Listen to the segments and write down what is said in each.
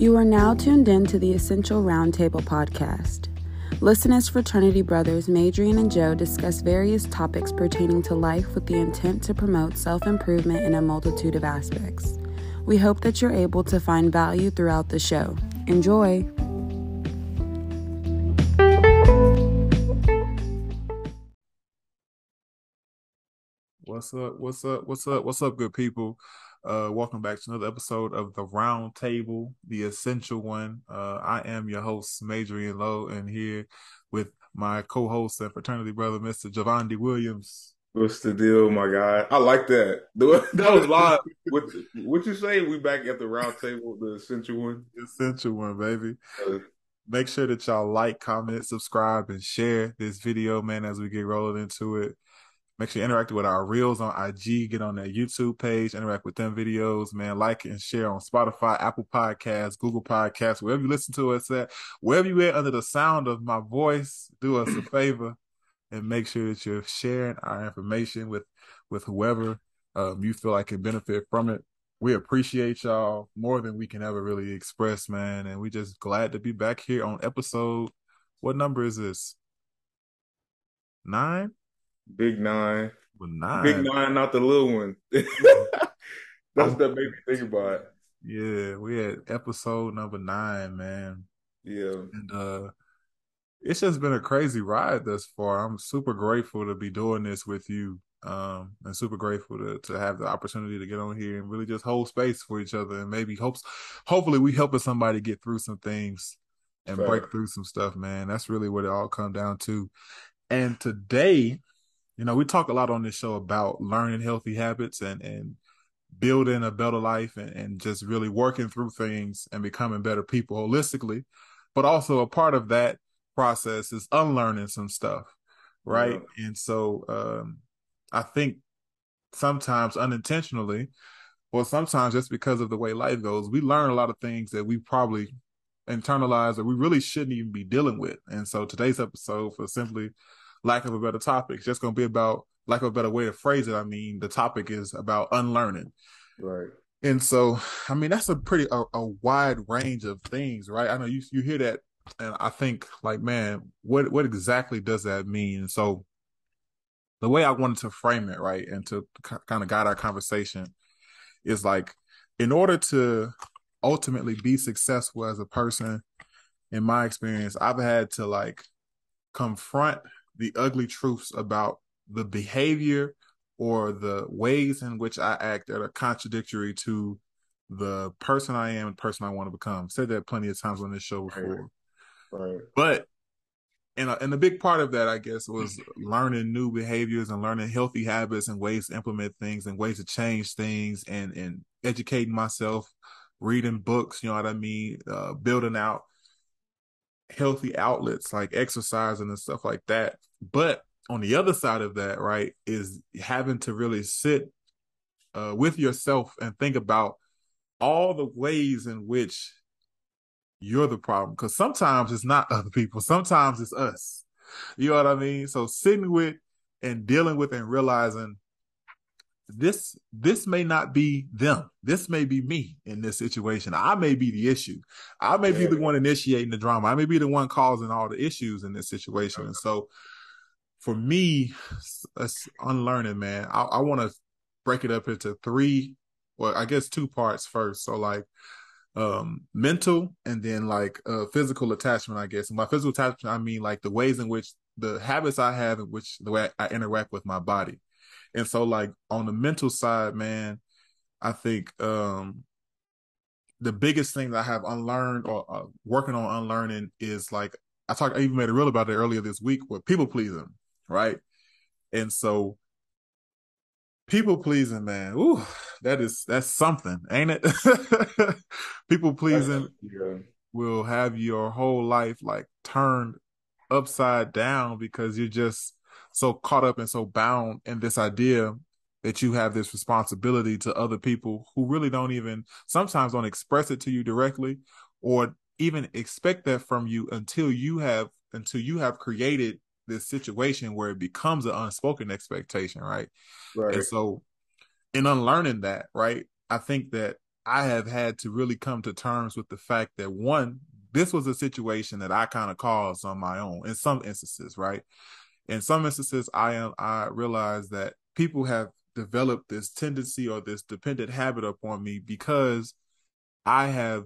You are now tuned in to the Essential Roundtable podcast. Listen as fraternity brothers Maydrian and Joe discuss various topics pertaining to life with the intent to promote self improvement in a multitude of aspects. We hope that you're able to find value throughout the show. Enjoy! What's up? What's up? What's up? What's up, good people? Uh, welcome back to another episode of the Round Table, the essential one. Uh, I am your host, Maydrian Lowe, and here with my co-host and fraternity brother, Mr. Javandi Williams. What's the deal, my guy? I like that. That was live. what what you say? We back at the round table, the essential one. The essential one, baby. Uh, Make sure that y'all like, comment, subscribe, and share this video, man, as we get rolling into it. Make sure you interact with our reels on IG, get on their YouTube page, interact with them videos, man. Like and share on Spotify, Apple Podcasts, Google Podcasts, wherever you listen to us at, wherever you at under the sound of my voice, do us a favor and make sure that you're sharing our information with with whoever um, you feel like can benefit from it. We appreciate y'all more than we can ever really express, man. And we just glad to be back here on episode. What number is this? Nine? Big nine. But nine. Big nine, not the little one. That's that made me think about it. Yeah, we had episode number nine, man. Yeah. And uh it's just been a crazy ride thus far. I'm super grateful to be doing this with you. Um and super grateful to to have the opportunity to get on here and really just hold space for each other and maybe hopes hopefully we helping somebody get through some things and Fair. break through some stuff, man. That's really what it all come down to. And today you know, we talk a lot on this show about learning healthy habits and and building a better life and, and just really working through things and becoming better people holistically. But also a part of that process is unlearning some stuff. Right. Yeah. And so um I think sometimes unintentionally, or sometimes just because of the way life goes, we learn a lot of things that we probably internalize or we really shouldn't even be dealing with. And so today's episode for simply lack of a better topic. It's just going to be about lack of a better way to phrase it. I mean, the topic is about unlearning. Right. And so, I mean, that's a pretty a, a wide range of things, right? I know you you hear that, and I think like, man, what what exactly does that mean? And so, the way I wanted to frame it, right, and to kind of guide our conversation, is like, in order to ultimately be successful as a person, in my experience, I've had to like confront the ugly truths about the behavior or the ways in which I act that are contradictory to the person I am and person I want to become. I've said that plenty of times on this show before. Right. right. But and a, and a big part of that, I guess, was learning new behaviors and learning healthy habits and ways to implement things and ways to change things and and educating myself, reading books. You know what I mean? Uh, building out healthy outlets like exercising and stuff like that. But on the other side of that, right, is having to really sit uh, with yourself and think about all the ways in which you're the problem. Because sometimes it's not other people, sometimes it's us. You know what I mean? So sitting with and dealing with and realizing this this may not be them. This may be me in this situation. I may be the issue. I may be the one initiating the drama. I may be the one causing all the issues in this situation. And so for me, unlearning, man. I, I want to break it up into three, well, I guess two parts first. So like um mental and then like uh physical attachment, I guess. And by physical attachment, I mean like the ways in which the habits I have in which the way I interact with my body. And so like on the mental side, man, I think um the biggest thing that I have unlearned or uh, working on unlearning is like I talked I even made a reel about it earlier this week with people pleasing, right? And so people pleasing, man, ooh, that is that's something, ain't it? people pleasing yeah. will have your whole life like turned upside down because you're just so caught up and so bound in this idea that you have this responsibility to other people who really don't even sometimes don't express it to you directly or even expect that from you until you have until you have created this situation where it becomes an unspoken expectation right, right. and so in unlearning that right i think that I have had to really come to terms with the fact that one, this was a situation that I kind of caused on my own in some instances, right? In some instances, I am I realize that people have developed this tendency or this dependent habit upon me because I have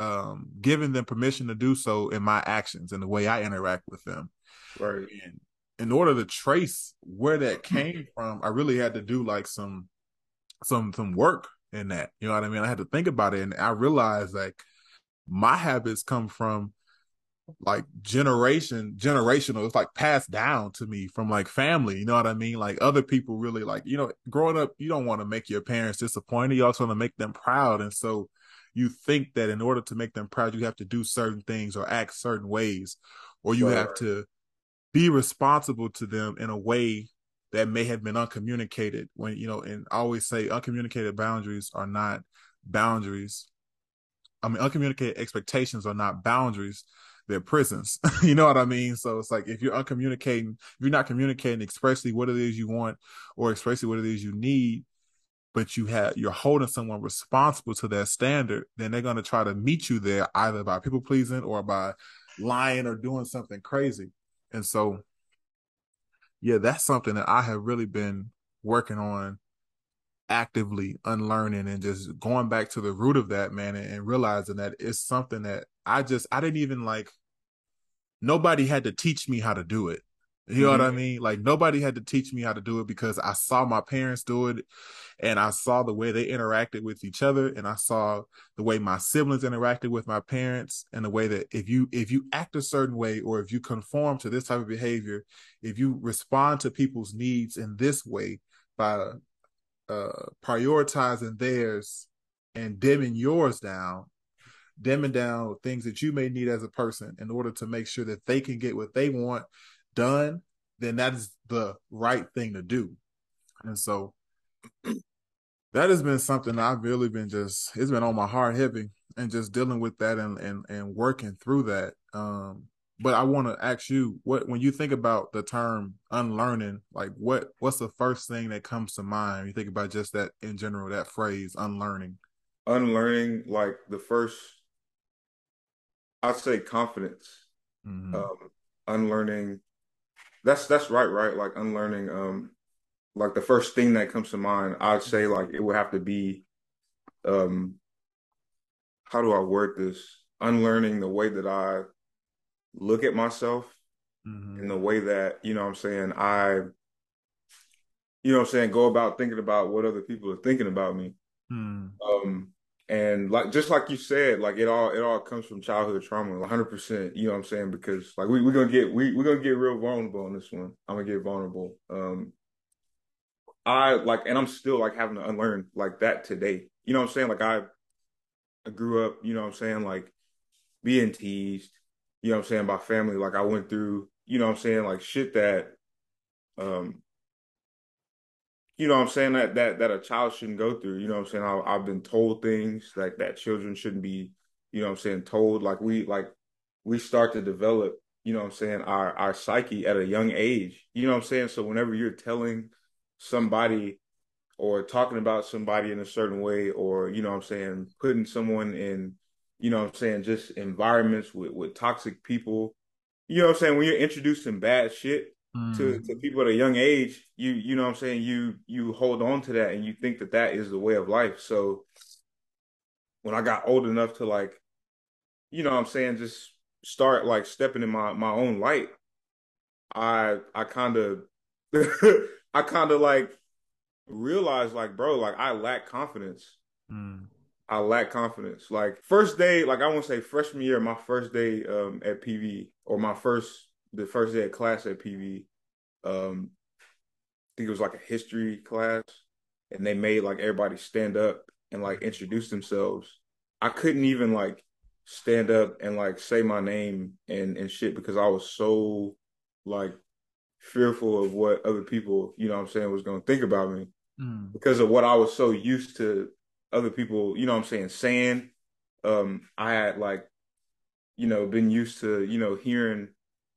um, given them permission to do so in my actions and the way I interact with them. Right. And in order to trace where that came from, I really had to do like some some some work in that. You know what I mean? I had to think about it and I realized like my habits come from like generation generational it's like passed down to me from like family you know what i mean like other people really like you know growing up you don't want to make your parents disappointed you also want to make them proud and so you think that in order to make them proud you have to do certain things or act certain ways or you have to be responsible to them in a way that may have been uncommunicated when you know and I always say uncommunicated boundaries are not boundaries. I mean uncommunicated expectations are not boundaries. They're prisons. You know what I mean? So it's like if you're uncommunicating if you're not communicating expressly what it is you want or expressly what it is you need but you have you're holding someone responsible to that standard then they're going to try to meet you there either by people pleasing or by lying or doing something crazy and so yeah, that's something that I have really been working on actively unlearning and just going back to the root of that, man, and, and realizing that it's something that I just, I didn't even like, nobody had to teach me how to do it. You know mm-hmm. what I mm-hmm. mean? Like nobody had to teach me how to do it because I saw my parents do it and I saw the way they interacted with each other and I saw the way my siblings interacted with my parents and the way that if you if you act a certain way or if you conform to this type of behavior, if you respond to people's needs in this way by uh prioritizing theirs and dimming yours down, dimming down things that you may need as a person in order to make sure that they can get what they want done, then that is the right thing to do. And so that has been something I've really been just it's been on my heart heavy and just dealing with that and and, and working through that. Um but I want to ask you what when you think about the term unlearning, like what what's the first thing that comes to mind? You think about just that in general, that phrase unlearning. Unlearning, like the first I'd say confidence. Mm-hmm. Um, unlearning that's that's right, right? Like unlearning um like the first thing that comes to mind, I'd say like it would have to be um how do I word this? Unlearning the way that I look at myself mm-hmm. and the way that, you know I'm saying, I you know I'm saying, go about thinking about what other people are thinking about me. Mm. Um and like just like you said like it all it all comes from childhood trauma 100% you know what i'm saying? Because like we, we're gonna get we, we're gonna get real vulnerable on this one. I'm gonna get vulnerable. Um i like and i'm still like having to unlearn like that today. You know what i'm saying? Like i, I grew up you know what i'm saying? Like being teased you know what i'm saying by family. Like i went through you know what i'm saying? Like shit that um you know what I'm saying that that that a child shouldn't go through. You know what I'm saying? I, have been told things like that children shouldn't be. You know what I'm saying? Told like we like we start to develop. You know what I'm saying? Our our psyche at a young age. You know what I'm saying? So whenever you're telling somebody or talking about somebody in a certain way, or you know what I'm saying, putting someone in, you know what I'm saying, just environments with with toxic people. You know what I'm saying? When you're introducing bad shit, mm. to, to people at a young age, you you know what I'm saying you you hold on to that and you think that that is the way of life. So when I got old enough to like, you know what I'm saying, just start like stepping in my my own light, I I kind of I kind of like realized like bro like I lack confidence. Mm. I lack confidence. Like first day, like I want to say freshman year, my first day um, at PV or my first the first day of class at PV, um, I think it was like a history class, and they made like everybody stand up and like introduce themselves. I couldn't even like stand up and like say my name and and shit because I was so like fearful of what other people, you know what I'm saying, was gonna think about me. Mm. Because of what I was so used to other people, you know I'm saying, saying. Um, I had like, you know, been used to, you know, hearing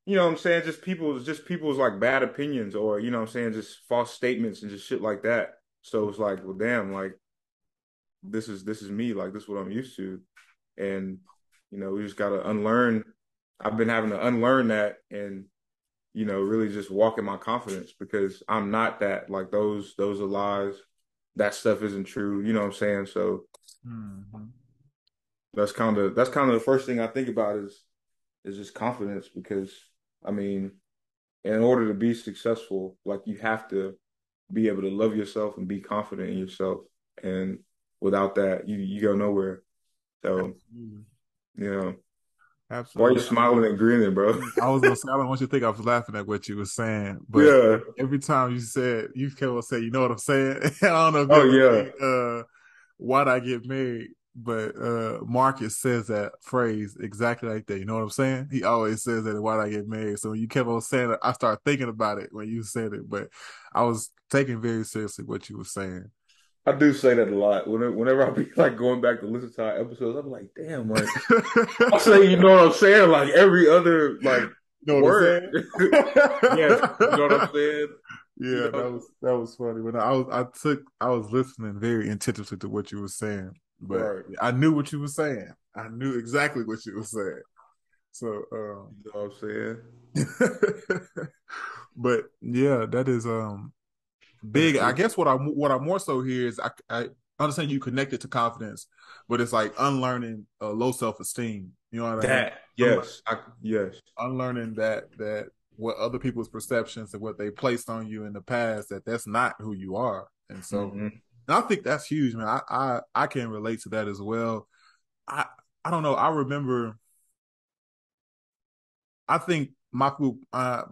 you know what I'm saying, just people's just people's like bad opinions or, you know what I'm saying, just false statements and just shit like that. So it's like, well damn, like this is this is me, like this is what I'm used to. And, you know, we just gotta unlearn. I've been having to unlearn that and, you know, really just walk in my confidence because I'm not that. Like those those are lies. That stuff isn't true. You know what I'm saying? So mm-hmm. that's kind of that's kind of the first thing I think about is is just confidence because I mean, in order to be successful, like you have to be able to love yourself and be confident in yourself. And without that, you you go nowhere. So, you know, Absolutely. Why are you smiling and grinning, bro? I was gonna say I don't want you to think I was laughing at what you were saying, but yeah. every time you said you kept on saying, you know what I'm saying? I don't know. oh yeah. uh, why'd I get married? But uh, Marcus says that phrase exactly like that. You know what I'm saying? He always says that. Why'd I get married? So when you kept on saying it, I started thinking about it when you said it. But I was taking very seriously what you were saying. I do say that a lot. Whenever, whenever I be like going back to listen to our episodes, I'm like, damn, like I say, you know what I'm saying? Like every other like you know word. yeah, you know what I'm saying? Yeah, you know? that was that was funny. When I was I took I was listening very intentionally to what you were saying, but right. I knew what you were saying. I knew exactly what you were saying. So um, you know what I'm saying? but yeah, that is um big. I guess what I what I more so here is I, I understand you connected to confidence, but it's like unlearning uh, low self esteem. You know what that, I mean? Yes, I, yes. Unlearning that that what other people's perceptions and what they placed on you in the past that that's not who you are, and so mm-hmm. And I think that's huge, man. I, I I can relate to that as well. I I don't know. I remember. I think my uh,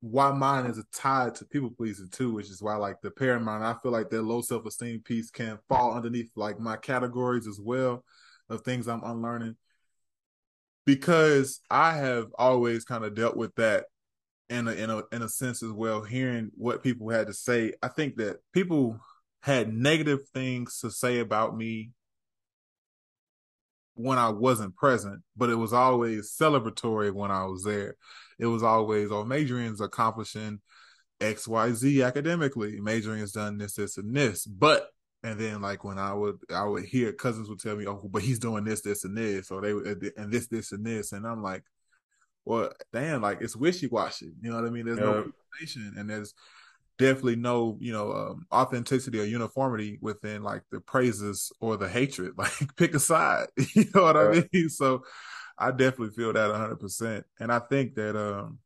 why mine is tied to people pleasing too, which is why like the paramount, I feel like that low self esteem piece can fall underneath like my categories as well of things I'm unlearning. Because I have always kind of dealt with that in a in a in a sense as well, hearing what people had to say. I think that people had negative things to say about me when I wasn't present, but it was always celebratory when I was there. It was always, oh, Maydrian's accomplishing X, Y, Z academically. Maydrian's done this, this, and this. But and then like when I would I would hear cousins would tell me, oh, but he's doing this, this, and this, or they would, and this, this, and this, and I'm like, well, damn, like it's wishy washy. You know what I mean? There's yeah. no information, and there's definitely no you know um, authenticity or uniformity within like the praises or the hatred. Like pick a side you know what i mean? So i definitely feel that 100% and i think that um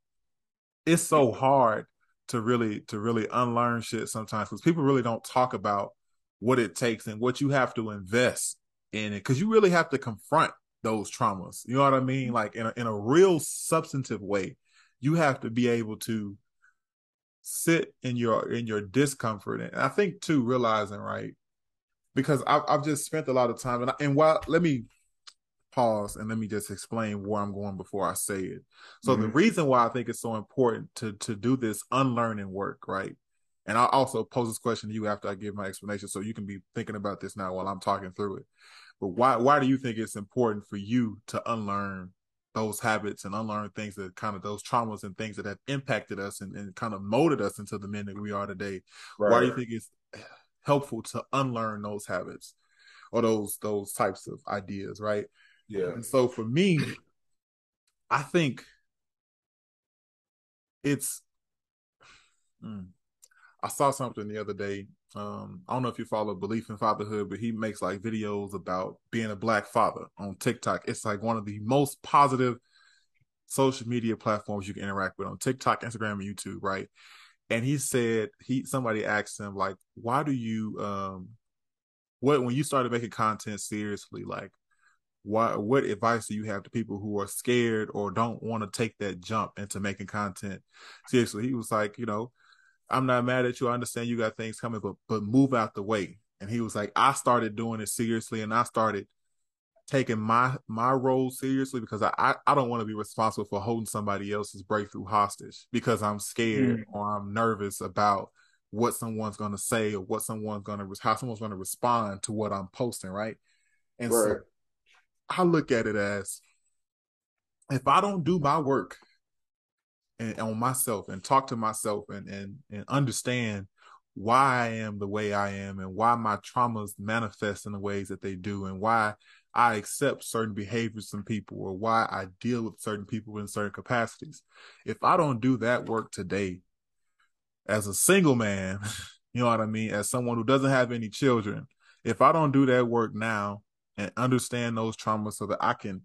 it's so hard to really to really unlearn shit sometimes because people really don't talk about what it takes and what you have to invest in it because you really have to confront those traumas you know what i mean? Like in a, in a real substantive way you have to be able to sit in your in your discomfort and i think too realizing right? Because i've, I've just spent a lot of time and, I, and while let me pause and let me just explain where i'm going before i say it. So mm-hmm. the reason why i think it's so important to to do this unlearning work right? And i'll also pose this question to you after i give my explanation so you can be thinking about this now while i'm talking through it. But why why do you think it's important for you to unlearn those habits and unlearn things that kind of those traumas and things that have impacted us and, and kind of molded us into the men that we are today. Right. Why do you think it's helpful to unlearn those habits or those those types of ideas, right? Yeah. And so for me, I think it's mm, I saw something the other day um, I don't know if you follow Belief in Fatherhood, but he makes like videos about being a black father on TikTok. It's like one of the most positive social media platforms you can interact with on TikTok, Instagram, and YouTube, right? And he said he somebody asked him like, why do you um what when you started making content seriously, like why what advice do you have to people who are scared or don't want to take that jump into making content seriously? He was like, you know, I'm not mad at you. I understand you got things coming, but but move out the way. And he was like, I started doing it seriously, and I started taking my my role seriously because I I, I don't want to be responsible for holding somebody else's breakthrough hostage because I'm scared mm. or I'm nervous about what someone's going to say or what someone's going to how someone's going to respond to what I'm posting, right? And right. so I look at it as if I don't do my work and on myself and talk to myself and and and understand why I am the way I am and why my traumas manifest in the ways that they do and why I accept certain behaviors from people or why I deal with certain people in certain capacities. If I don't do that work today as a single man, you know what I mean, as someone who doesn't have any children, if I don't do that work now and understand those traumas so that I can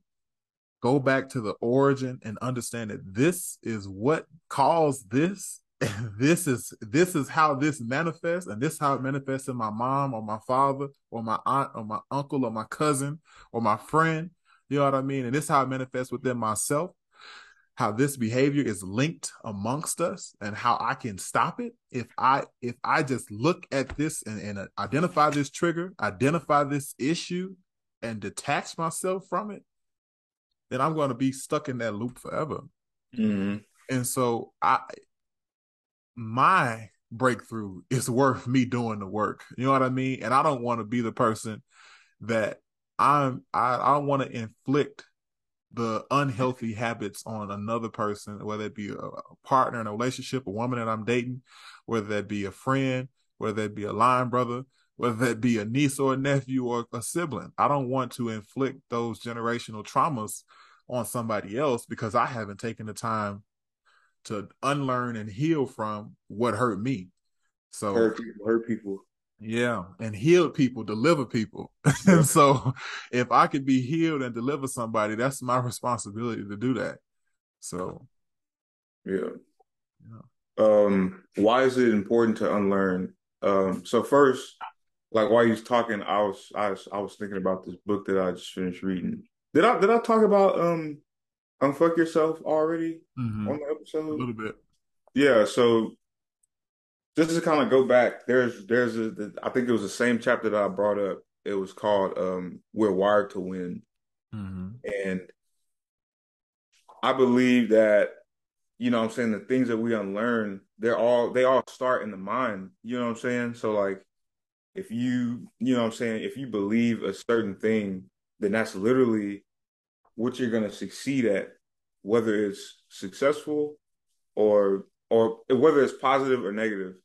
go back to the origin and understand that this is what caused this. This is this is how this manifests and this how it manifests in my mom or my father or my aunt or my uncle or my cousin or my friend. You know what i mean? And this how it manifests within myself how this behavior is linked amongst us and how i can stop it. If i if i just look at this and, and identify this trigger identify this issue and detach myself from it then i'm going to be stuck in that loop forever mm-hmm. and so i my breakthrough is worth me doing the work. You know what I mean? And I don't want to be the person that I'm I, I don't want to inflict the unhealthy habits on another person, whether it be a partner in a relationship, a woman that I'm dating, whether that be a friend, whether that be a line brother, whether that be a niece or a nephew or a sibling. I don't want to inflict those generational traumas on somebody else because I haven't taken the time to unlearn and heal from what hurt me. So hurt people, hurt people. Yeah, and heal people, deliver people. Yeah. and so if I could be healed and deliver somebody, that's my responsibility to do that. So yeah. yeah. Um, why is it important to unlearn? Um, so first, like while you was talking, I was I was I was thinking about this book that I just finished reading. Did I did I talk about um unfuck yourself already mm-hmm. on the episode? A little bit. Yeah. So just to kind of go back, there's there's a I think it was the same chapter that I brought up. It was called um, "We're Wired to Win," mm-hmm. and I believe that you know what I'm saying the things that we unlearn they're all they all start in the mind. You know what I'm saying? So like if you you know what I'm saying if you believe a certain thing, then that's literally what you're going to succeed at, whether it's successful or or whether it's positive or negative.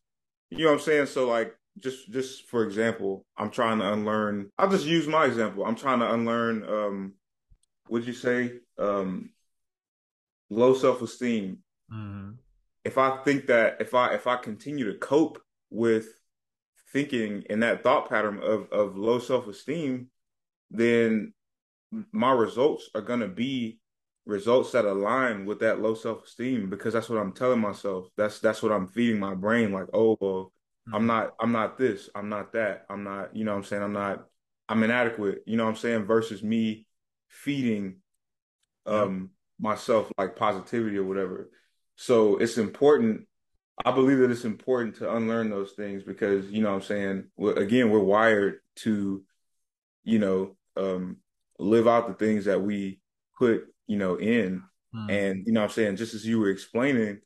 You know what I'm saying? So like just just for example, I'm trying to unlearn. I'll just use my example. I'm trying to unlearn. Um, would you say um, low self esteem? Mm-hmm. If I think that if I if I continue to cope with thinking in that thought pattern of of low self esteem, then my results are gonna be results that align with that low self esteem because that's what I'm telling myself. That's that's what I'm feeding my brain. Like, oh well, mm-hmm. I'm not I'm not this, I'm not that, I'm not, you know what I'm saying? I'm not I'm inadequate, you know what I'm saying, versus me feeding um myself like positivity or whatever. So it's important. I believe that it's important to unlearn those things because, you know what I'm saying, again, we're wired to, you know, um live out the things that we put, you know, in. Mm. And, you know what I'm saying, just as you were explaining,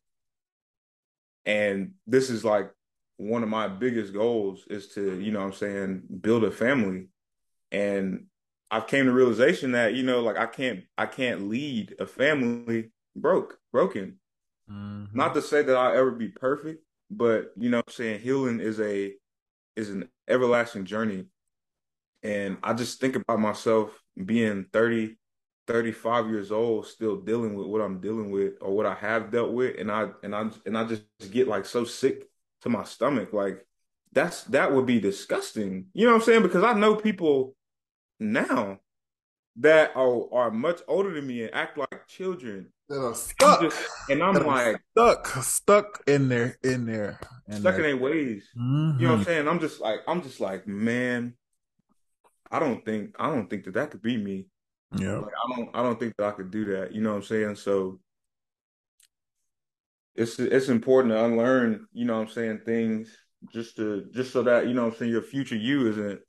and this is like one of my biggest goals is to, you know I'm saying, build a family. And I've came to realization that, you know, like I can't I can't lead a family broke, broken. Mm-hmm. Not to say that I'll ever be perfect, but you know I'm saying healing is a is an everlasting journey. And I just think about myself being 30, 35 years old, still dealing with what I'm dealing with or what I have dealt with, and I and I and I just get like so sick to my stomach. Like that's that would be disgusting. You know what I'm saying? Because I know people now that are are much older than me and act like children. That are stuck, just, and I'm like stuck, stuck in there, in there, in stuck there. in their ways. Mm-hmm. You know what I'm mm-hmm. saying? I'm just like, I'm just like, man, I don't think I don't think that that could be me. Yeah, like, I don't I don't think that I could do that. You know what I'm saying? So it's it's important to unlearn. You know what I'm saying? Things just to just so that you know what I'm saying your future you isn't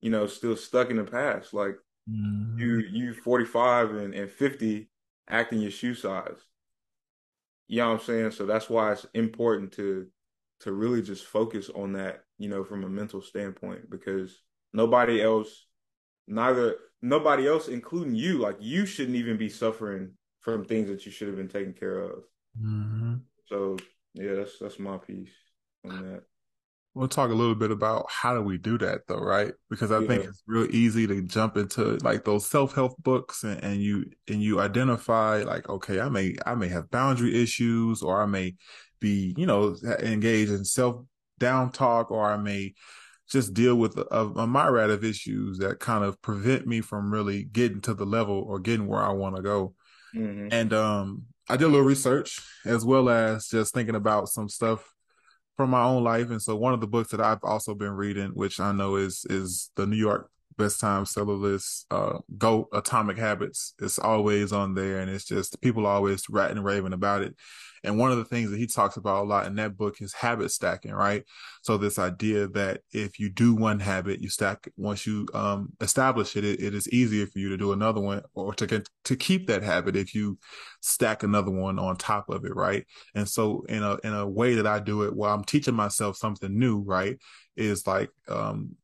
you know still stuck in the past. Like mm-hmm. you you 45 and, and 50 acting your shoe size. You know what I'm saying? So that's why it's important to to really just focus on that, you know, from a mental standpoint, because nobody else neither nobody else, including you, like you shouldn't even be suffering from things that you should have been taken care of. Mm-hmm. So yeah, that's that's my piece on that. We'll talk a little bit about how do we do that though, right? Because I yeah. think it's real easy to jump into like those self-help books and, and, you and you identify like, okay, I may I may have boundary issues or I may be, you know, engaged in self down talk or I may just deal with a, a myriad of issues that kind of prevent me from really getting to the level or getting where I want to go. Mm-hmm. And um I did a little research as well as just thinking about some stuff from my own life. And so one of the books that I've also been reading, which I know is is the New York best time seller list, uh, GOAT Atomic Habits. It's always on there and it's just people always ratting and raving about it. And one of the things that he talks about a lot in that book is habit stacking, right? So this idea that if you do one habit, you stack once you um, establish it, it, it is easier for you to do another one or to get, to keep that habit if you stack another one on top of it, right? And so in a in a way that I do it while I'm teaching myself something new, right, is like um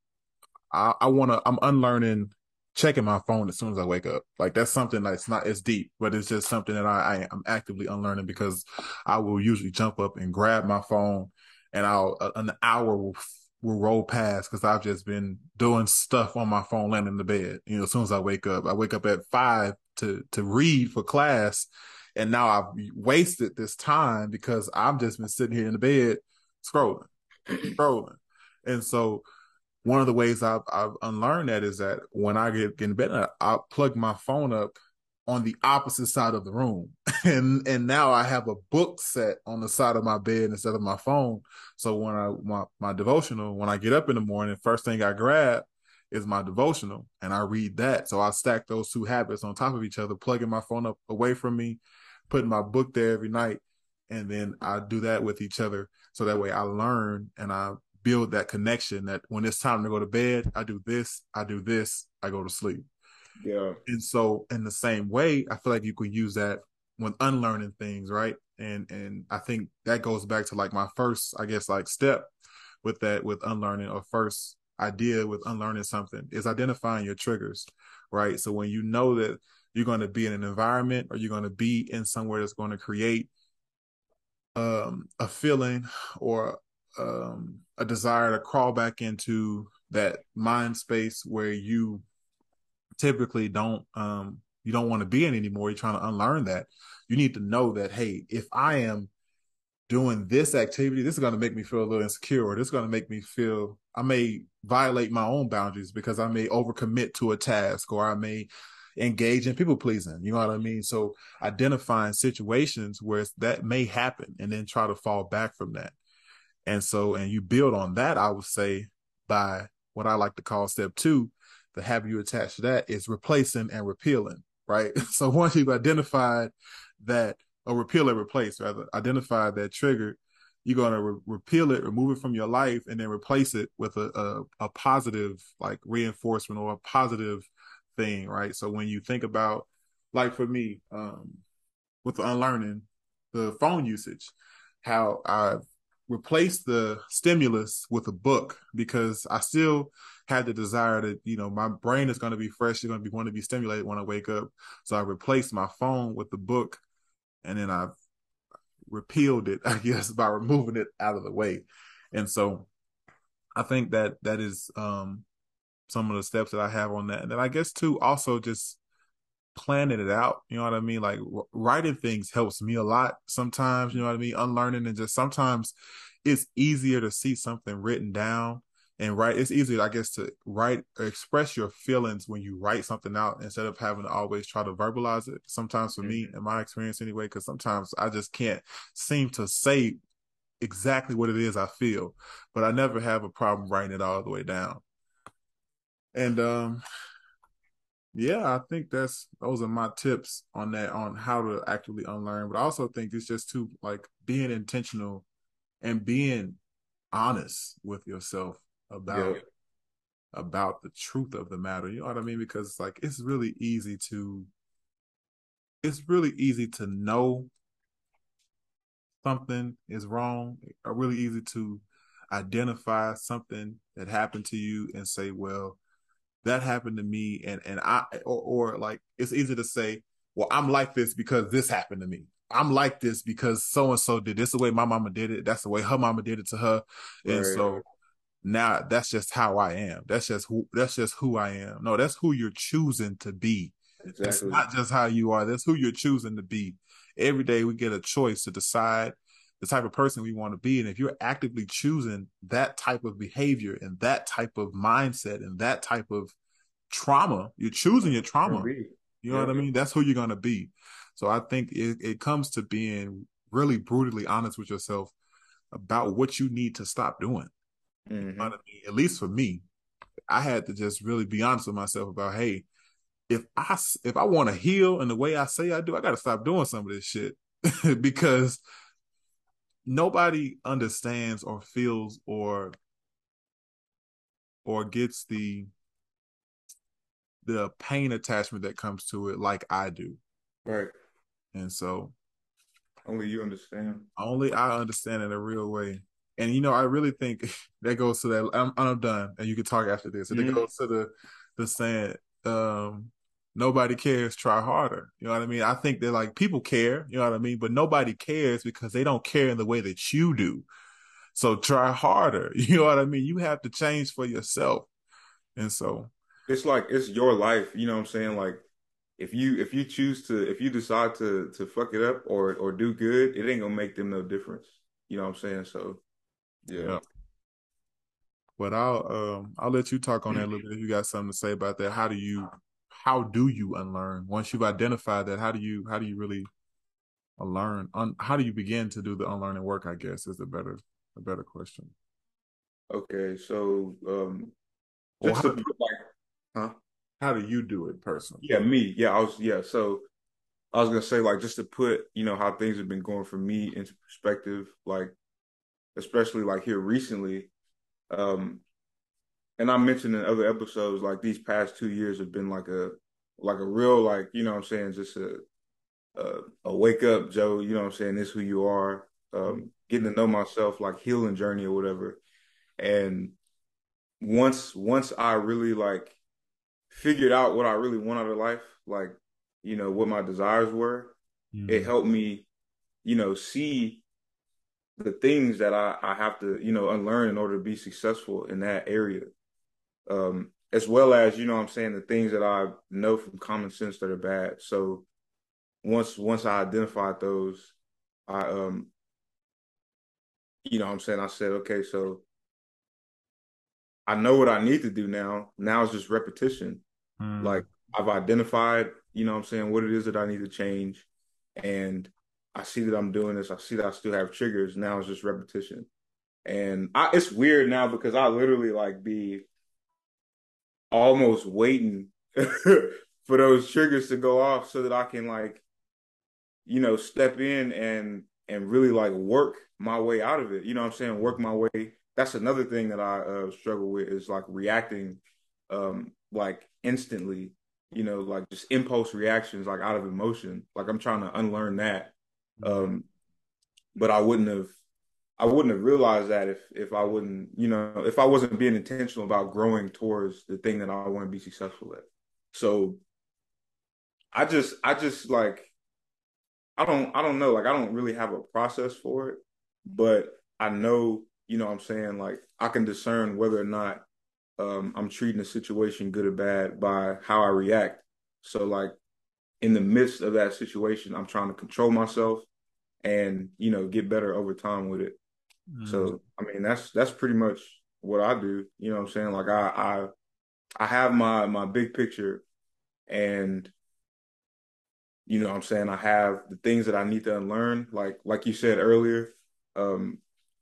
I, I want to, I'm unlearning checking my phone as soon as I wake up. Like that's something that's not as deep, but it's just something that I, I am actively unlearning because I will usually jump up and grab my phone and I'll, uh, an hour will, will roll past because I've just been doing stuff on my phone laying in the bed. You know, as soon as I wake up, I wake up at five to, to read for class. And now I've wasted this time because I've just been sitting here in the bed scrolling, scrolling. And so one of the ways I've, I've unlearned that is that when I get, get in bed, I plug my phone up on the opposite side of the room. and and now I have a book set on the side of my bed instead of my phone. So when I my, my devotional, when I get up in the morning, first thing I grab is my devotional and I read that. So I stack those two habits on top of each other, plugging my phone up away from me, putting my book there every night. And then I do that with each other. So that way I learn and I build that connection that when it's time to go to bed, I do this, I do this, I go to sleep. Yeah. And so in the same way, I feel like you could use that when unlearning things, right? And and I think that goes back to like my first, I guess, like step with that with unlearning or first idea with unlearning something is identifying your triggers, right? So when you know that you're going to be in an environment or you're going to be in somewhere that's going to create um, a feeling or um, a desire to crawl back into that mind space where you typically don't um, you don't want to be in anymore. You're trying to unlearn that. You need to know that hey, if I am doing this activity, this is going to make me feel a little insecure, or this is going to make me feel I may violate my own boundaries because I may overcommit to a task, or I may engage in people pleasing. You know what I mean? So identifying situations where that may happen, and then try to fall back from that. And so, and you build on that, I would say, by what I like to call step two, the habit you attach to that is replacing and repealing, right? So once you've identified that, or repeal and replace, rather, identify that trigger, you're going to re- repeal it, remove it from your life, and then replace it with a, a, a positive, like reinforcement or a positive thing, right? So when you think about, like for me, um, with the unlearning, the phone usage, how I've replace the stimulus with a book because I still had the desire that, you know, my brain is going to be fresh. It's going to be want to be stimulated when I wake up. So I replaced my phone with the book and then I've repealed it, I guess, by removing it out of the way. And so I think that that is, um, some of the steps that I have on that. And then I guess too, also just planning it out. You know what I mean? Like writing things helps me a lot sometimes, you know what I mean? Unlearning and just sometimes it's easier to see something written down and write. It's easier, I guess, to write or express your feelings when you write something out instead of having to always try to verbalize it. Sometimes for mm-hmm. me, in my experience anyway, because sometimes I just can't seem to say exactly what it is I feel, but I never have a problem writing it all the way down. And um yeah, I think that's those are my tips on that on how to actually unlearn. But I also think it's just to like being intentional and being honest with yourself about yeah. about the truth of the matter. You know what I mean? Because like it's really easy to it's really easy to know something is wrong, really easy to identify something that happened to you and say, well, that happened to me and and I or, or like it's easy to say, well, I'm like this because this happened to me. I'm like this because so and so did this the way my mama did it. That's the way her mama did it to her. Right. And so now that's just how I am. That's just who that's just who I am. No, that's who you're choosing to be. Exactly. It's not just how you are. That's who you're choosing to be. Every day we get a choice to decide the type of person we want to be. And if you're actively choosing that type of behavior and that type of mindset and that type of trauma, you're choosing your trauma. You know yeah. what I mean? That's who you're going to be. So I think it, it comes to being really brutally honest with yourself about what you need to stop doing. Mm-hmm. You know I mean? At least for me, I had to just really be honest with myself about, hey, if I if I want to heal in the way I say I do, I got to stop doing some of this shit because nobody understands or feels or or gets the the pain attachment that comes to it like I do. Right. And so only you understand. Only I understand in a real way. And you know, I really think that goes to that. I'm, I'm done, and you can talk after this. And mm-hmm. it goes to the the saying, um, nobody cares. Try harder. You know what I mean? I think that like people care. You know what I mean? But nobody cares because they don't care in the way that you do. So try harder. You know what I mean? You have to change for yourself. And so it's like it's your life. You know what I'm saying? Like if you if you choose to if you decide to to fuck it up or or do good, it ain't gonna make them no difference. You know what I'm saying? So yeah. yeah. But I'll um I'll let you talk on that a little bit if you got something to say about that. How do you how do you unlearn once you've identified that? How do you how do you really unlearn? Un, how do you begin to do the unlearning work? I guess is a better a better question. Okay, so um, just well, to, like, huh? how do you do it personally? Yeah, me. Yeah, I was. Yeah, so I was gonna say like just to put you know how things have been going for me into perspective, like especially like here recently. Um, and I mentioned in other episodes like these past two years have been like a like a real like you know what I'm saying just a a, a wake up Joe. You know what I'm saying? This who you are. Um, getting to know myself, like healing journey or whatever. And once once I really like figured out what I really want out of life, like, you know, what my desires were, mm-hmm. it helped me, you know, see the things that I, I have to, you know, unlearn in order to be successful in that area. Um, as well as, you know I'm saying, the things that I know from common sense that are bad. So once once I identified those, I um you know I'm saying, I said, okay, so I know what I need to do now. Now it's just repetition. Mm. Like I've identified, you know I'm saying, what it is that I need to change. And I see that I'm doing this. I see that I still have triggers. Now it's just repetition. And I, it's weird now because I literally like be almost waiting for those triggers to go off so that I can like, you know, step in and and really like work my way out of it. You know I'm saying? Work my way that's another thing that I uh, struggle with is like reacting um like instantly, you know, like just impulse reactions like out of emotion. Like I'm trying to unlearn that. Um but I wouldn't have I wouldn't have realized that if if I wouldn't, you know, if I wasn't being intentional about growing towards the thing that I want to be successful at. So I just I just like I don't I don't know, like I don't really have a process for it, but I know you know what I'm saying? Like I can discern whether or not um, I'm treating a situation good or bad by how I react. So like in the midst of that situation, I'm trying to control myself and, you know, get better over time with it. Mm. So I mean that's that's pretty much what I do. You know what I'm saying? Like I I I have my my big picture and you know what I'm saying, I have the things that I need to unlearn, like like you said earlier. Um,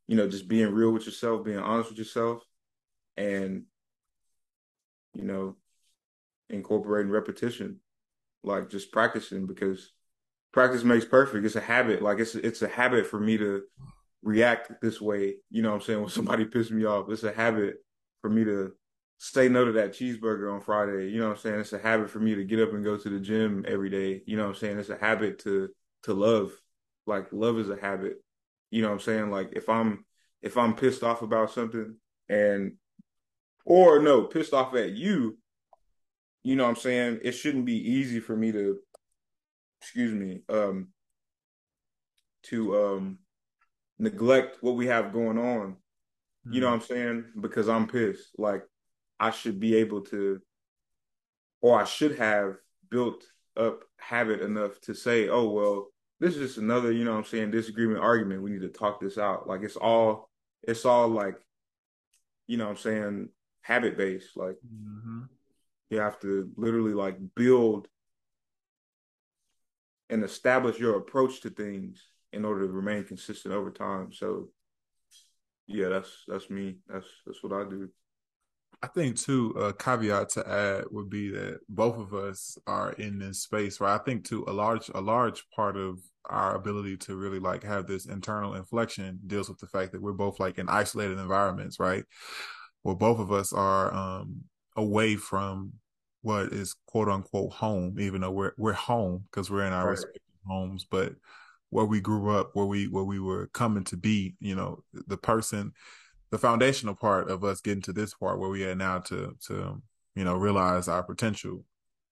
you know, just being real with yourself, being honest with yourself, and you know, incorporating repetition, like just practicing because practice makes perfect. It's a habit. Like it's it's a habit for me to react this way. You know what I'm saying? When somebody pisses me off, it's a habit for me to say no to that cheeseburger on Friday. You know what I'm saying? It's a habit for me to get up and go to the gym every day. You know what I'm saying? It's a habit to to love. Like love is a habit. You know what I'm saying? Like if I'm if I'm pissed off about something and or no, pissed off at you, you know what I'm saying? It shouldn't be easy for me to excuse me, um to um neglect what we have going on You know hmm. what I'm saying? Because I'm pissed. Like I should be able to, or I should have built up habit enough to say, oh well, this is just another, you know what I'm saying, disagreement argument. We need to talk this out. Like it's all it's all like, you know what I'm saying, habit based. Like mm-hmm. you have to literally like build and establish your approach to things in order to remain consistent over time. So yeah, that's that's me. That's that's what I do. I think too, a caveat to add would be that both of us are in this space where I think too a large a large part of our ability to really like have this internal inflection deals with the fact that we're both like in isolated environments, right? Where both of us are um away from what is quote unquote home, even though we're we're home because we're in our right. respective homes, but where we grew up, where we where we were coming to be, you know, the person, the foundational part of us getting to this part where we are now to to you know realize our potential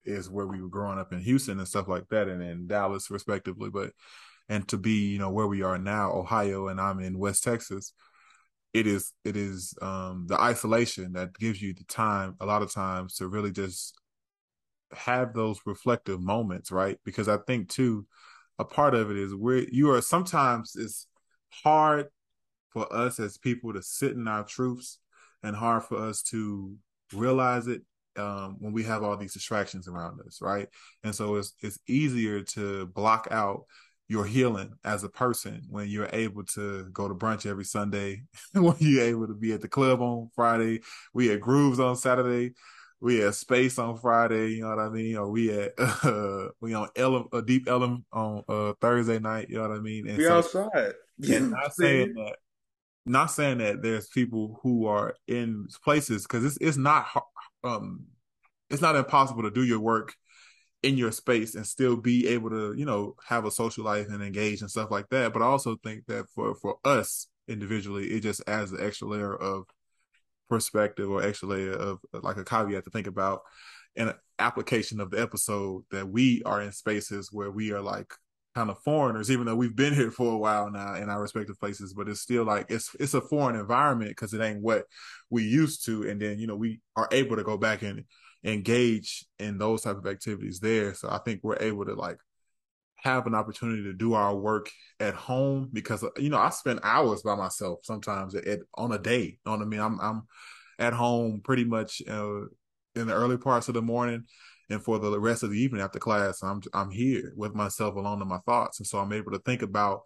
is where we were growing up in Houston and stuff like that, and in Dallas respectively. But and to be you know where we are now, Ohio, and I'm in West Texas. It is it is um, the isolation that gives you the time a lot of times to really just have those reflective moments, right? Because I think too, a part of it is where you are sometimes it's hard for us as people to sit in our truths and hard for us to realize it um, when we have all these distractions around us, right? And so it's it's easier to block out your healing as a person when you're able to go to brunch every Sunday, when you're able to be at the club on Friday, we at Grooves on Saturday, we at Space on Friday, you know what I mean? Or we at uh, we on a uh, Deep Ellum on uh, Thursday night, you know what I mean? And we so, outside. And not saying that, not saying that there's people who are in places because it's it's not um it's not impossible to do your work in your space and still be able to you know have a social life and engage and stuff like that. But I also think that for for us individually, it just adds an extra layer of perspective or extra layer of like a caveat to think about an application of the episode that we are in spaces where we are like kind of foreigners, even though we've been here for a while now in our respective places, but it's still like it's it's a foreign environment because it ain't what we used to. And then, you know, we are able to go back and engage in those type of activities there. So I think we're able to like have an opportunity to do our work at home because you know I spend hours by myself sometimes at, on a day. You know what I mean? I'm I'm at home pretty much uh, in the early parts of the morning, and for the rest of the evening after class, I'm I'm here with myself alone in my thoughts, and so I'm able to think about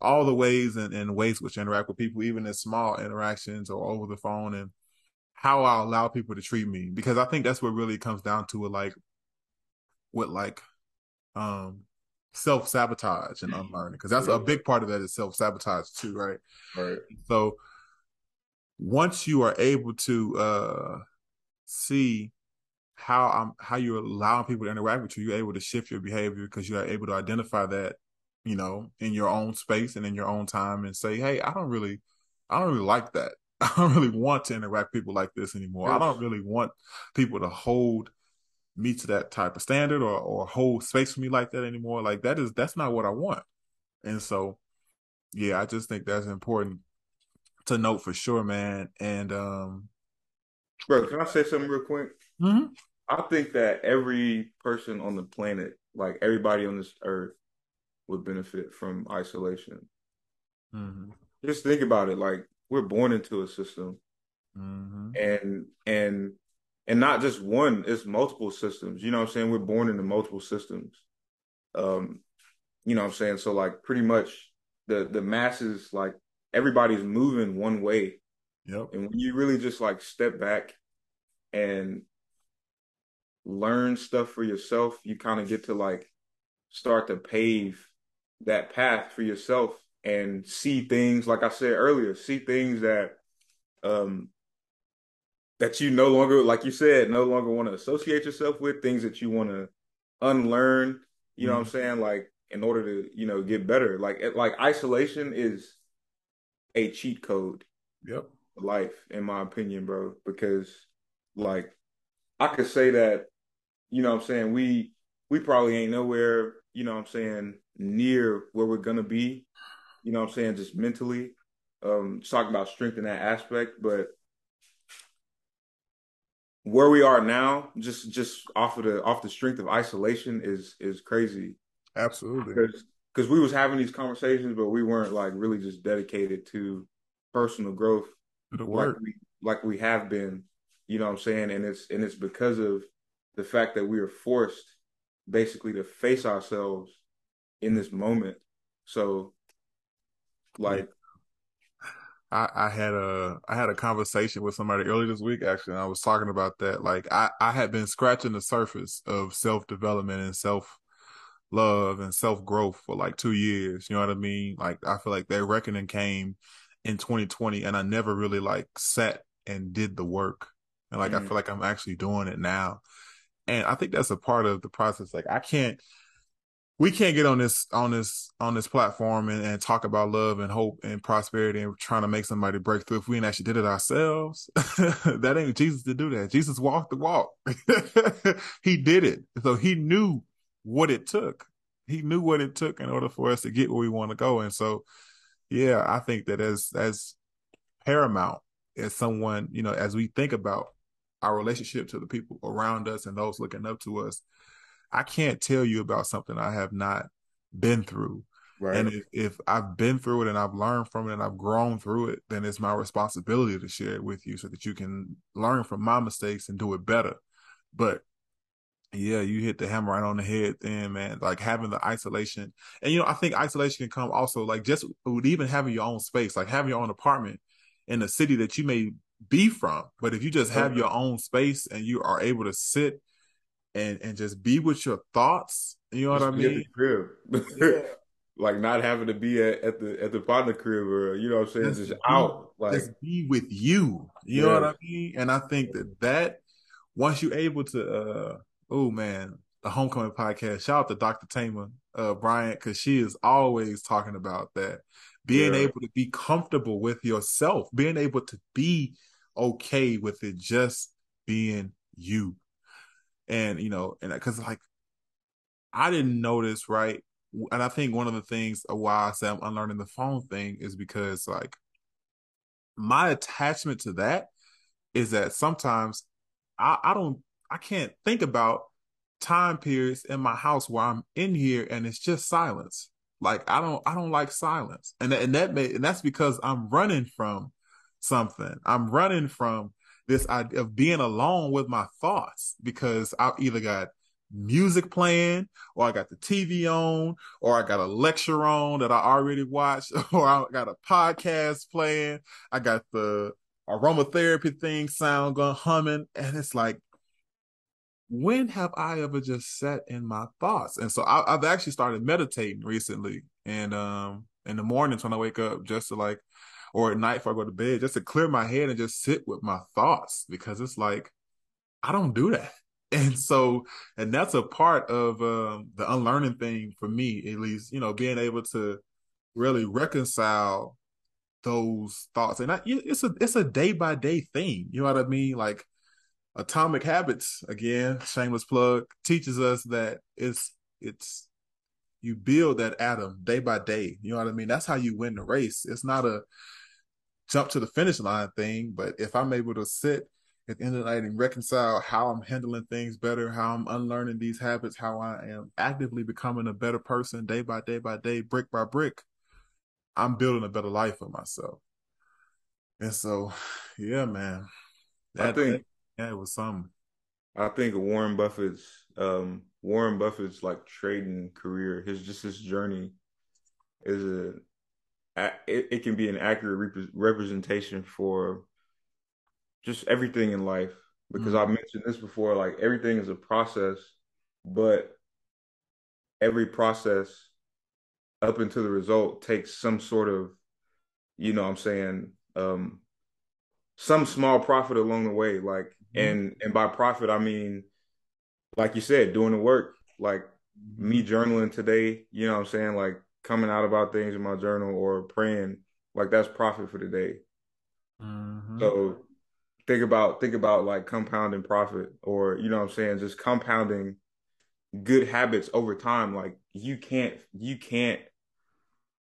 all the ways and, and ways which interact with people, even in small interactions or over the phone, and how I allow people to treat me because I think that's what really comes down to it, like what like um self sabotage and unlearning because that's a big part of that is self sabotage too, right? Right. So once you are able to uh see how I'm how you're allowing people to interact with you, you're able to shift your behavior because you are able to identify that, you know, in your own space and in your own time and say, Hey, I don't really I don't really like that. I don't really want to interact with people like this anymore. I don't really want people to hold me to that type of standard or or hold space for me like that anymore. Like that is that's not what I want. And so yeah, I just think that's important to note for sure, man. And um Bro, can I say something real quick? Mm-hmm. I think that every person on the planet, like everybody on this earth, would benefit from isolation. Mm-hmm. Just think about it. Like we're born into a system, mm-hmm. and and and not just one, it's multiple systems. You know what I'm saying? We're born into multiple systems. Um, you know what I'm saying? So like pretty much the the masses, like everybody's moving one way. Yep. And when you really just like step back and learn stuff for yourself, you kind of get to like start to pave that path for yourself and see things like I said earlier, see things that um that you no longer, like you said, no longer want to associate yourself with, things that you want to unlearn. You know mm-hmm. what I'm mm-hmm. saying? Like in order to, you know, get better. Like like isolation is a cheat code. Yep. Life, in my opinion, bro. Because like I could say that, you know what I'm saying, we we probably ain't nowhere, you know what I'm saying, near where we're gonna be, you know what I'm saying, just mentally. um, talking about strength in that aspect, but where we are now, just just off of the off the strength of isolation, is is crazy. Absolutely, because because we was having these conversations, but we weren't like really just dedicated to personal growth, like we like we have been. You know what I'm saying? And it's and it's because of the fact that we are forced basically to face ourselves in this moment. So like I, I had a I had a conversation with somebody earlier this week actually and I was talking about that. Like I, I had been scratching the surface of self development and self love and self growth for like two years. You know what I mean? Like I feel like that reckoning came in 2020 and I never really like sat and did the work. And like mm. I feel like I'm actually doing it now. And I think that's a part of the process. Like I can't we can't get on this on this on this platform and, and talk about love and hope and prosperity and trying to make somebody break through if we ain't actually did it ourselves. that ain't Jesus to do that. Jesus walked the walk. he did it. So he knew what it took. He knew what it took in order for us to get where we want to go. And so, yeah, I think that as as paramount as someone, you know, as we think about our relationship to the people around us and those looking up to us, I can't tell you about something I have not been through. Right. And if, if I've been through it and I've learned from it and I've grown through it, then it's my responsibility to share it with you so that you can learn from my mistakes and do it better. But yeah, you hit the hammer right on the head then, man. Like having the isolation. And you know, I think isolation can come also like just with even having your own space, like having your own apartment in a city that you may be from. But if you just have your own space and you are able to sit and and just be with your thoughts. You know just what I mean? crib. Yeah. like not having to be at, at, the at the partner crib or you know what I'm saying, just, just be, out. Like just be with you. You yeah. know what I mean? And I think that that once you're able to uh oh man, the homecoming podcast, shout out to Dr. Thema uh Bryant, because she is always talking about that. Being yeah. able to be comfortable with yourself, being able to be okay with it just being you and you know, and because like I didn't notice right, and I think one of the things why I say I'm unlearning the phone thing is because like my attachment to that is that sometimes I, I don't I can't think about time periods in my house where I'm in here and it's just silence. Like I don't I don't like silence. And and that may and that's because I'm running from something. I'm running from this idea of being alone with my thoughts because I either got music playing or I got the TV on or I got a lecture on that I already watched or I got a podcast playing. I got the aromatherapy thing sound going humming and it's like when have I ever just sat in my thoughts? And so I, have actually started meditating recently and um in the mornings when I wake up just to like or at night before I go to bed, just to clear my head and just sit with my thoughts because it's like, I don't do that. And so, and that's a part of um, the unlearning thing for me, at least, you know, being able to really reconcile those thoughts. And I, it's a, it's a day by day thing. You know what I mean? Like atomic habits again, shameless plug teaches us that it's, it's, you build that atom day by day. You know what I mean? That's how you win the race. It's not a, jump to the finish line thing. But if I'm able to sit at the end of the night and reconcile how I'm handling things better, how I'm unlearning these habits, how I am actively becoming a better person day by day by day, brick by brick, I'm building a better life for myself. And so, yeah, man. That, I think that, yeah, it was something. I think Warren Buffett's um, Warren Buffett's like trading career, his just his journey is a it, it can be an accurate rep- representation for just everything in life because mm-hmm. I mentioned this before like everything is a process but every process up until the result takes some sort of you know I'm saying um some small profit along the way like mm-hmm. and and by profit I mean like you said doing the work like me mm-hmm. journaling today you know what I'm saying like coming out about things in my journal or praying, like that's profit for the day. Mm-hmm. So think about think about like compounding profit or you know what I'm saying, just compounding good habits over time. Like you can't you can't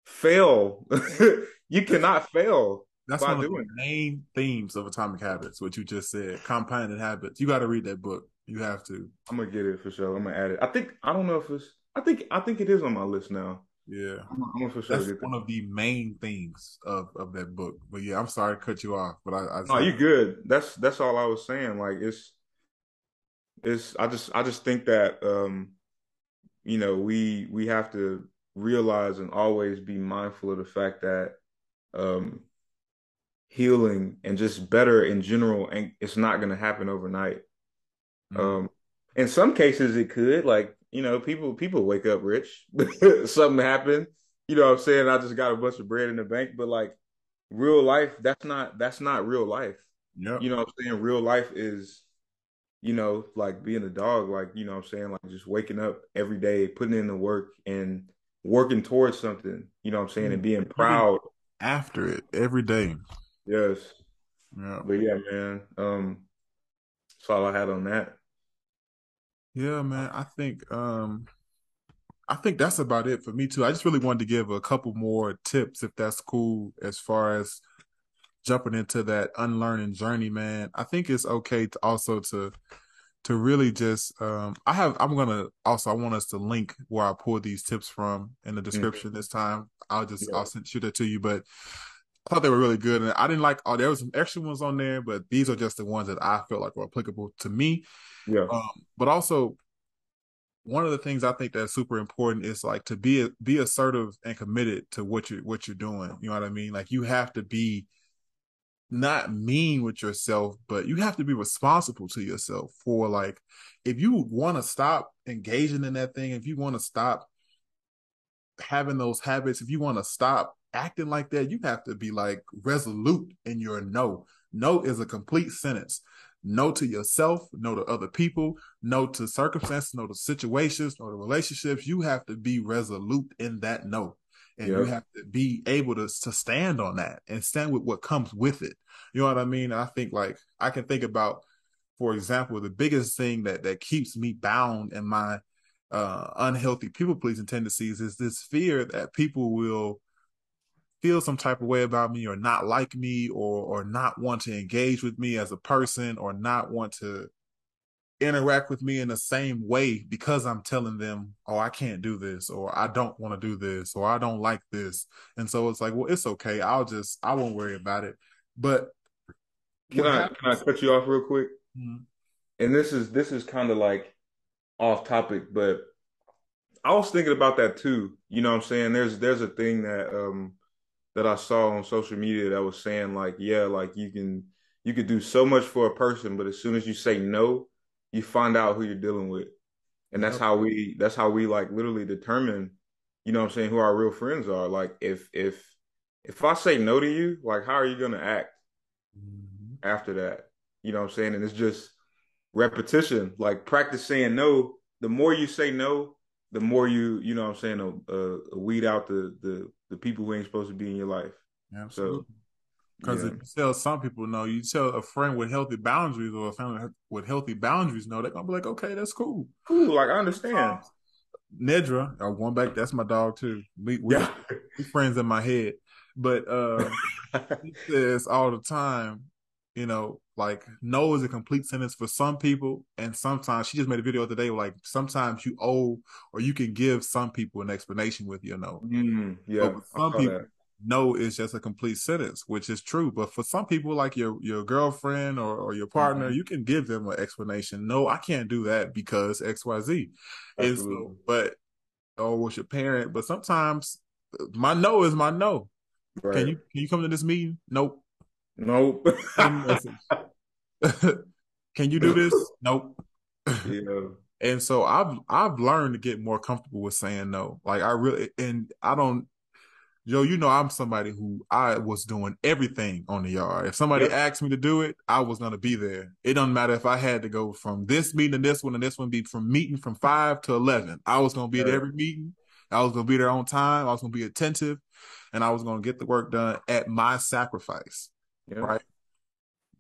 fail. you cannot fail. That's one of the main themes of Atomic Habits. What you just said, compounded habits. You got to read that book. You have to. I'm gonna get it for sure. I'm gonna add it. I think I don't know if it's. I think I think it is on my list now. Yeah, I'm, I'm for sure. That's one of the main things of of that book. But yeah, I'm sorry to cut you off, but I. I oh, you good? That's that's all I was saying. Like it's, it's. I just I just think that um, you know, we we have to realize and always be mindful of the fact that um healing and just better in general and it's not going to happen overnight mm-hmm. um in some cases it could like you know, people people wake up rich. Something happened. You know what I'm saying? I just got a bunch of bread in the bank, but like real life, that's not that's not real life. Yeah. You know what I'm saying? Real life is, you know, like being a dog, like, you know what I'm saying? Like just waking up every day, putting in the work and working towards something, you know what I'm saying, and being proud. After it every day. Yes. Yeah. But yeah, man. Um that's all I had on that. Yeah, man. I think um I think that's about it for me too. I just really wanted to give a couple more tips if that's cool as far as jumping into that unlearning journey, man. I think it's okay to also to to really just um I have I'm gonna also I want us to link where I pulled these tips from in the mm-hmm. description mm-hmm. this time. I'll just yeah. I'll send shoot it to you. But I thought they were really good. And I didn't like oh there was some extra ones on there, but these are just the ones that I felt like were applicable to me. Yeah. Um, but also one of the things I think that's super important is like to be be assertive and committed to what you what you're doing. You know what I mean? Like you have to be not mean with yourself, but you have to be responsible to yourself for like if you want to stop engaging in that thing, if you want to stop having those habits, if you want to stop acting like that, you have to be like resolute in your no. No is a complete sentence no to yourself, no to other people, no to circumstances, no to situations, no to relationships. You have to be resolute in that no. And yep. you have to be able to, to stand on that and stand with what comes with it. You know what I mean? I think like I can think about, for example, the biggest thing that that keeps me bound in my uh, unhealthy people pleasing tendencies is this fear that people will feel some type of way about me or not like me or or not want to engage with me as a person or not want to interact with me in the same way because I'm telling them, oh, I can't do this, or I don't want to do this, or I don't like this. And so it's like, well, it's okay. I'll just, I won't worry about it. But can I, happens- can I cut you off real quick? Mm-hmm. And this is, this is kind of like off topic, but I was thinking about that too. You know what I'm saying? There's, there's a thing that, um, that I saw on social media that was saying like, yeah, like you can you could do so much for a person, but as soon as you say no, you find out who you're dealing with. And that's how we that's how we like literally determine, you know what I'm saying, who our real friends are. Like if if if I say no to you, like how are you gonna act mm-hmm. after that? You know what I'm saying? And it's just repetition, like practice saying no. The more you say no, the more you, you know what I'm saying, uh, weed out the the the people who ain't supposed to be in your life. Absolutely. Because so, yeah. if you tell some people no, you tell a friend with healthy boundaries or a family with healthy boundaries no, they're gonna be like, okay, that's cool. Cool, like I understand. Nedra, I'm going back. That's my dog too. We we, yeah. we friends in my head, but uh, he says all the time, you know, like no is a complete sentence for some people, and sometimes she just made a video today. Like sometimes you owe or you can give some people an explanation with your no. Mm, yeah, some people. That. No is just a complete sentence, which is true. But for some people, like your your girlfriend or, or your partner, mm-hmm. you can give them an explanation. No, I can't do that because X, Y, Z. So, but or with your parent. But sometimes my no is my no. Right. Can you can you come to this meeting? Nope. Nope. Can you do this? Nope. Yeah. And so I've I've learned to get more comfortable with saying no. Like I really and I don't Joe, you know I'm somebody who I was doing everything on the yard. If somebody yep. asked me to do it, I was gonna be there. It doesn't matter if I had to go from this meeting to this one and this one be from meeting from five to eleven. I was gonna be right. at every meeting. I was gonna be there on time. I was gonna be attentive, and I was gonna get the work done at my sacrifice. Yep. Right.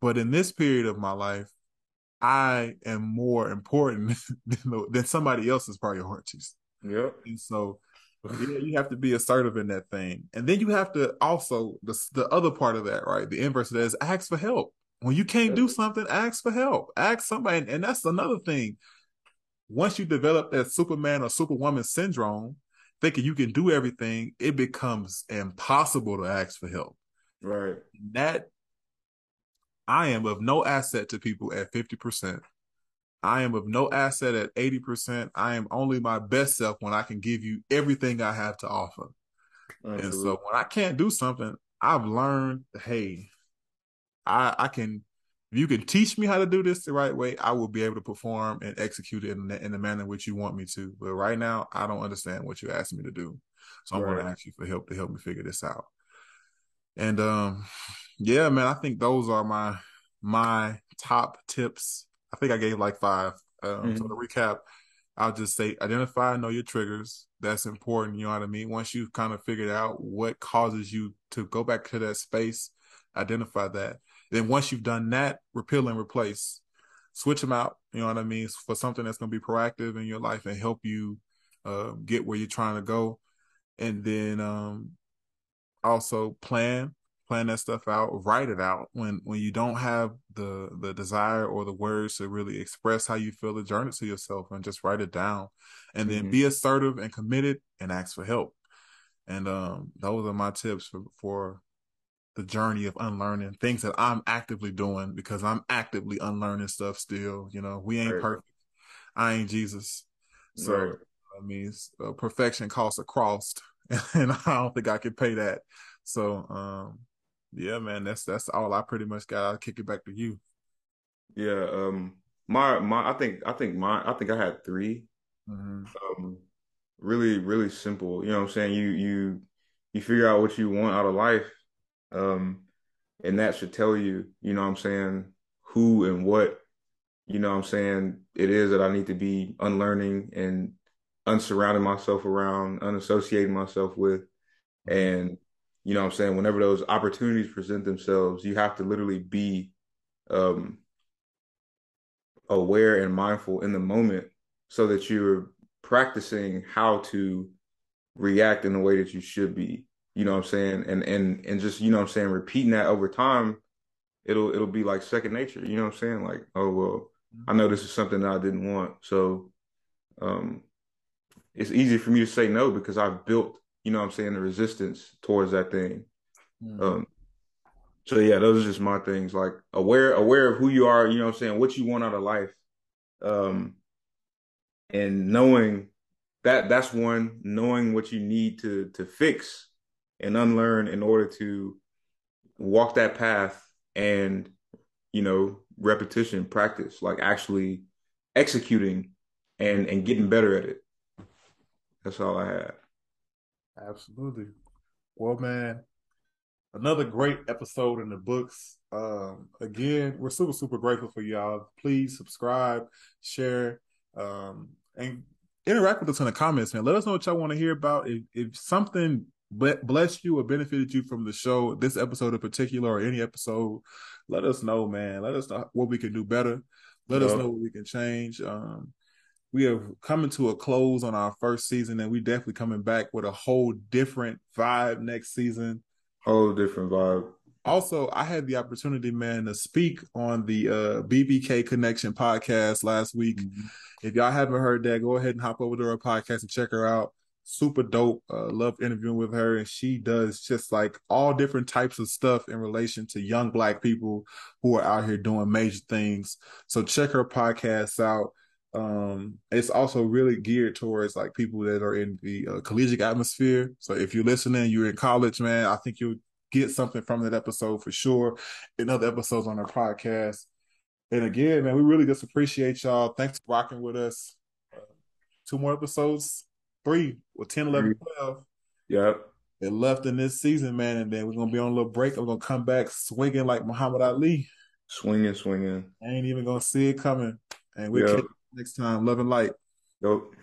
But in this period of my life, I am more important than, than somebody else's priorities. Yep. And so yeah, you have to be assertive in that thing, and then you have to also the the other part of that, right? The inverse of that is ask for help. When you can't do something, ask for help. Ask somebody, and that's another thing. Once you develop that Superman or Superwoman syndrome, thinking you can do everything, it becomes impossible to ask for help. Right. That I am of no asset to people at 50%. I am of no asset at 80%. I am only my best self when I can give you everything I have to offer. Absolutely. And so when I can't do something, I've learned, hey, I I can if you can teach me how to do this the right way, I will be able to perform and execute it in the, in the manner in which you want me to. But right now, I don't understand what you're asking me to do. So I'm right. going to ask you for help to help me figure this out. And um, yeah, man, I think those are my my top tips. I think I gave like five. Um, mm-hmm. So to recap, I'll just say identify, know your triggers. That's important. You know what I mean. Once you've kind of figured out what causes you to go back to that space, identify that. Then once you've done that, repeal and replace. Switch them out. You know what I mean for something that's going to be proactive in your life and help you uh, get where you're trying to go. And then um, also plan plan that stuff out write it out. When when you don't have the the desire or the words to really express how you feel the journey to yourself and just write it down. And then mm-hmm. be assertive and committed and ask for help. And um those are my tips for for the journey of unlearning things that i'm actively doing because i'm actively unlearning stuff still. You know we ain't right. perfect. I ain't jesus. So right. i mean uh, perfection costs a cross and i don't think i can pay that so um yeah, man, that's that's all I pretty much got. I'll kick it back to you. Yeah, um, my my, I think I think my I think I had 3 mm-hmm. Um, really really simple. You know what I'm saying? You you you figure out what you want out of life, um, and that should tell you. You know what I'm saying? Who and what. You know what I'm saying? It is that I need to be unlearning and unsurrounding myself around, unassociating myself with, mm-hmm. and you know what I'm saying? Whenever those opportunities present themselves, you have to literally be um, aware and mindful in the moment so that you're practicing how to react in the way that you should be. You know what I'm saying? And and and just, you know what I'm saying, repeating that over time, it'll it'll be like second nature. You know what I'm saying? Like, oh well, I know this is something that I didn't want. So um it's easy for me to say no because I've built you know what I'm saying, the resistance towards that thing. Mm-hmm. Um, so yeah, those are just my things. Like aware aware of who you are, you know what I'm saying, what you want out of life. Um and knowing that that's one, knowing what you need to to fix and unlearn in order to walk that path and you know, repetition, practice, like actually executing and and getting better at it. That's all I have. Absolutely. Well, man, another great episode in the books. Um, again, we're super, super grateful for y'all. Please subscribe, share, um, and interact with us in the comments, man. Let us know what y'all want to hear about. If, if something blessed you or benefited you from the show, this episode in particular, or any episode, let us know, man. Let us know what we can do better. Let us know what we can change. Um, we are coming to a close on our first season, and we definitely coming back with a whole different vibe next season. Whole different vibe. Also, I had the opportunity, man, to speak on the uh, BBK Connection podcast last week. Mm-hmm. If y'all haven't heard that, go ahead and hop over to her podcast and check her out. Super dope. Uh, love interviewing with her, and she does just like all different types of stuff in relation to young black people who are out here doing major things. So check her podcast out um it's also really geared towards like people that are in the uh, collegiate atmosphere. So if you're listening you're in college man i think you'll get something from that episode for sure in other episodes on our podcast. And again man we really just appreciate y'all. Thanks for rocking with us. Uh, two more episodes three with 10 11 12 yep. And left in this season man and then we're gonna be on a little break. We're gonna come back swinging like muhammad ali. Swinging swinging. I ain't even gonna see it coming. And we yep next time. Love and light. Nope.